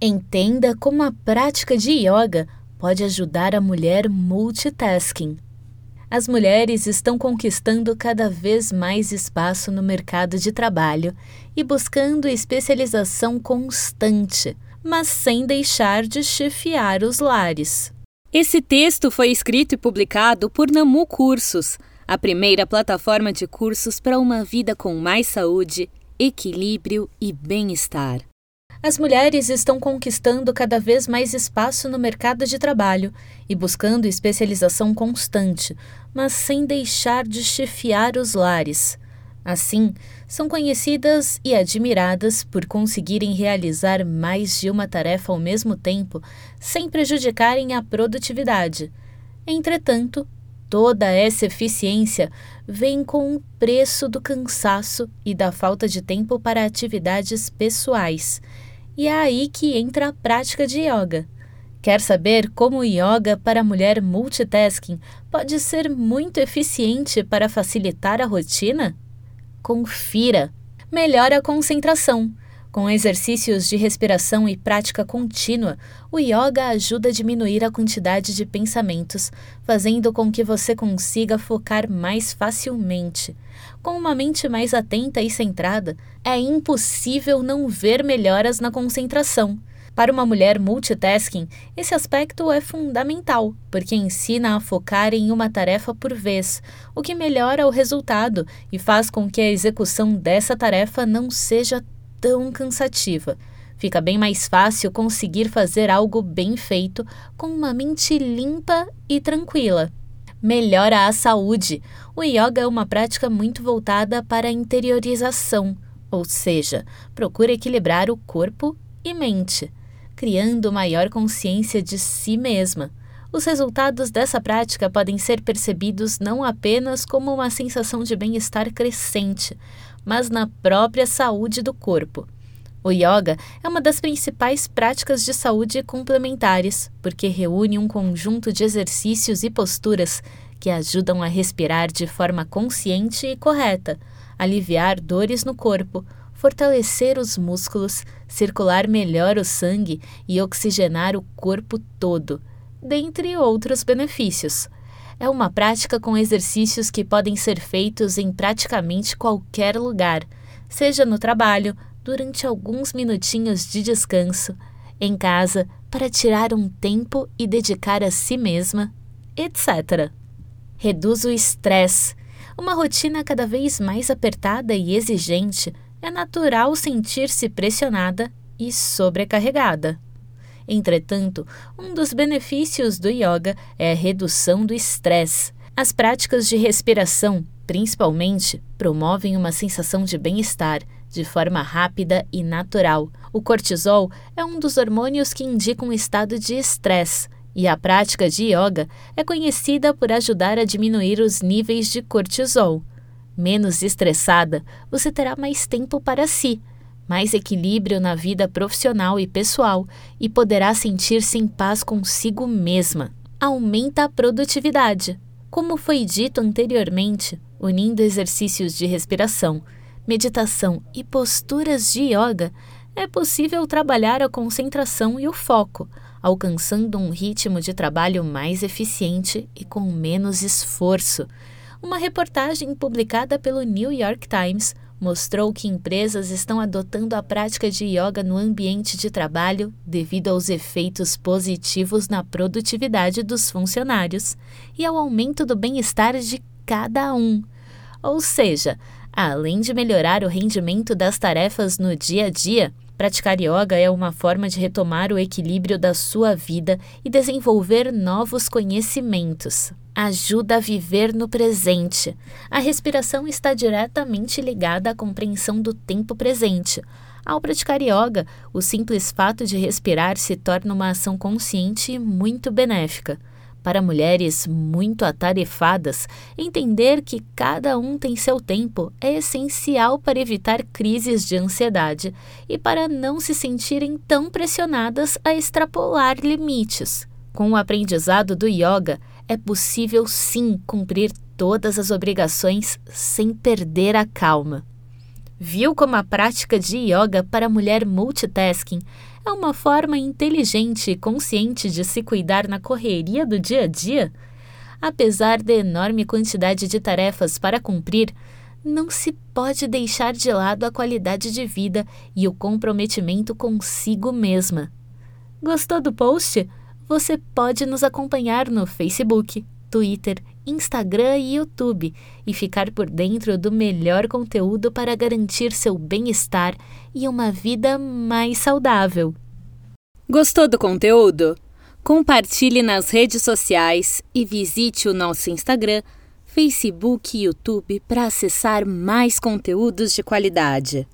Entenda como a prática de yoga pode ajudar a mulher multitasking. As mulheres estão conquistando cada vez mais espaço no mercado de trabalho e buscando especialização constante, mas sem deixar de chefiar os lares. Esse texto foi escrito e publicado por Namu Cursos, a primeira plataforma de cursos para uma vida com mais saúde, equilíbrio e bem-estar. As mulheres estão conquistando cada vez mais espaço no mercado de trabalho e buscando especialização constante, mas sem deixar de chefiar os lares. Assim, são conhecidas e admiradas por conseguirem realizar mais de uma tarefa ao mesmo tempo sem prejudicarem a produtividade. Entretanto, toda essa eficiência vem com o preço do cansaço e da falta de tempo para atividades pessoais. E é aí que entra a prática de yoga. Quer saber como o yoga para mulher multitasking pode ser muito eficiente para facilitar a rotina? Confira! Melhora a concentração. Com exercícios de respiração e prática contínua, o yoga ajuda a diminuir a quantidade de pensamentos, fazendo com que você consiga focar mais facilmente. Com uma mente mais atenta e centrada, é impossível não ver melhoras na concentração. Para uma mulher multitasking, esse aspecto é fundamental, porque ensina a focar em uma tarefa por vez, o que melhora o resultado e faz com que a execução dessa tarefa não seja tão cansativa. Fica bem mais fácil conseguir fazer algo bem feito com uma mente limpa e tranquila melhora a saúde. O yoga é uma prática muito voltada para a interiorização, ou seja, procura equilibrar o corpo e mente, criando maior consciência de si mesma. Os resultados dessa prática podem ser percebidos não apenas como uma sensação de bem-estar crescente, mas na própria saúde do corpo. O yoga é uma das principais práticas de saúde complementares, porque reúne um conjunto de exercícios e posturas que ajudam a respirar de forma consciente e correta, aliviar dores no corpo, fortalecer os músculos, circular melhor o sangue e oxigenar o corpo todo, dentre outros benefícios. É uma prática com exercícios que podem ser feitos em praticamente qualquer lugar, seja no trabalho, durante alguns minutinhos de descanso, em casa, para tirar um tempo e dedicar a si mesma, etc. Reduz o estresse. Uma rotina cada vez mais apertada e exigente, é natural sentir-se pressionada e sobrecarregada. Entretanto, um dos benefícios do yoga é a redução do estresse. As práticas de respiração, principalmente, promovem uma sensação de bem-estar de forma rápida e natural. O cortisol é um dos hormônios que indicam um estado de estresse, e a prática de yoga é conhecida por ajudar a diminuir os níveis de cortisol. Menos estressada, você terá mais tempo para si, mais equilíbrio na vida profissional e pessoal e poderá sentir-se em paz consigo mesma. Aumenta a produtividade. Como foi dito anteriormente, unindo exercícios de respiração, meditação e posturas de yoga, é possível trabalhar a concentração e o foco, alcançando um ritmo de trabalho mais eficiente e com menos esforço. Uma reportagem publicada pelo New York Times mostrou que empresas estão adotando a prática de yoga no ambiente de trabalho devido aos efeitos positivos na produtividade dos funcionários e ao aumento do bem-estar de cada um. Ou seja, além de melhorar o rendimento das tarefas no dia a dia, praticar yoga é uma forma de retomar o equilíbrio da sua vida e desenvolver novos conhecimentos. Ajuda a viver no presente. A respiração está diretamente ligada à compreensão do tempo presente. Ao praticar yoga, o simples fato de respirar se torna uma ação consciente e muito benéfica. Para mulheres muito atarefadas, entender que cada um tem seu tempo é essencial para evitar crises de ansiedade e para não se sentirem tão pressionadas a extrapolar limites. Com o aprendizado do yoga, é possível sim cumprir todas as obrigações sem perder a calma. Viu como a prática de yoga para mulher multitasking É uma forma inteligente e consciente de se cuidar na correria do dia a dia? Apesar da enorme quantidade de tarefas para cumprir, não se pode deixar de lado a qualidade de vida e o comprometimento consigo mesma. Gostou do post? Você pode nos acompanhar no Facebook, Twitter, Instagram e YouTube e ficar por dentro do melhor conteúdo para garantir seu bem-estar e uma vida mais saudável. Gostou do conteúdo? Compartilhe nas redes sociais e visite o nosso Instagram, Facebook e YouTube para acessar mais conteúdos de qualidade.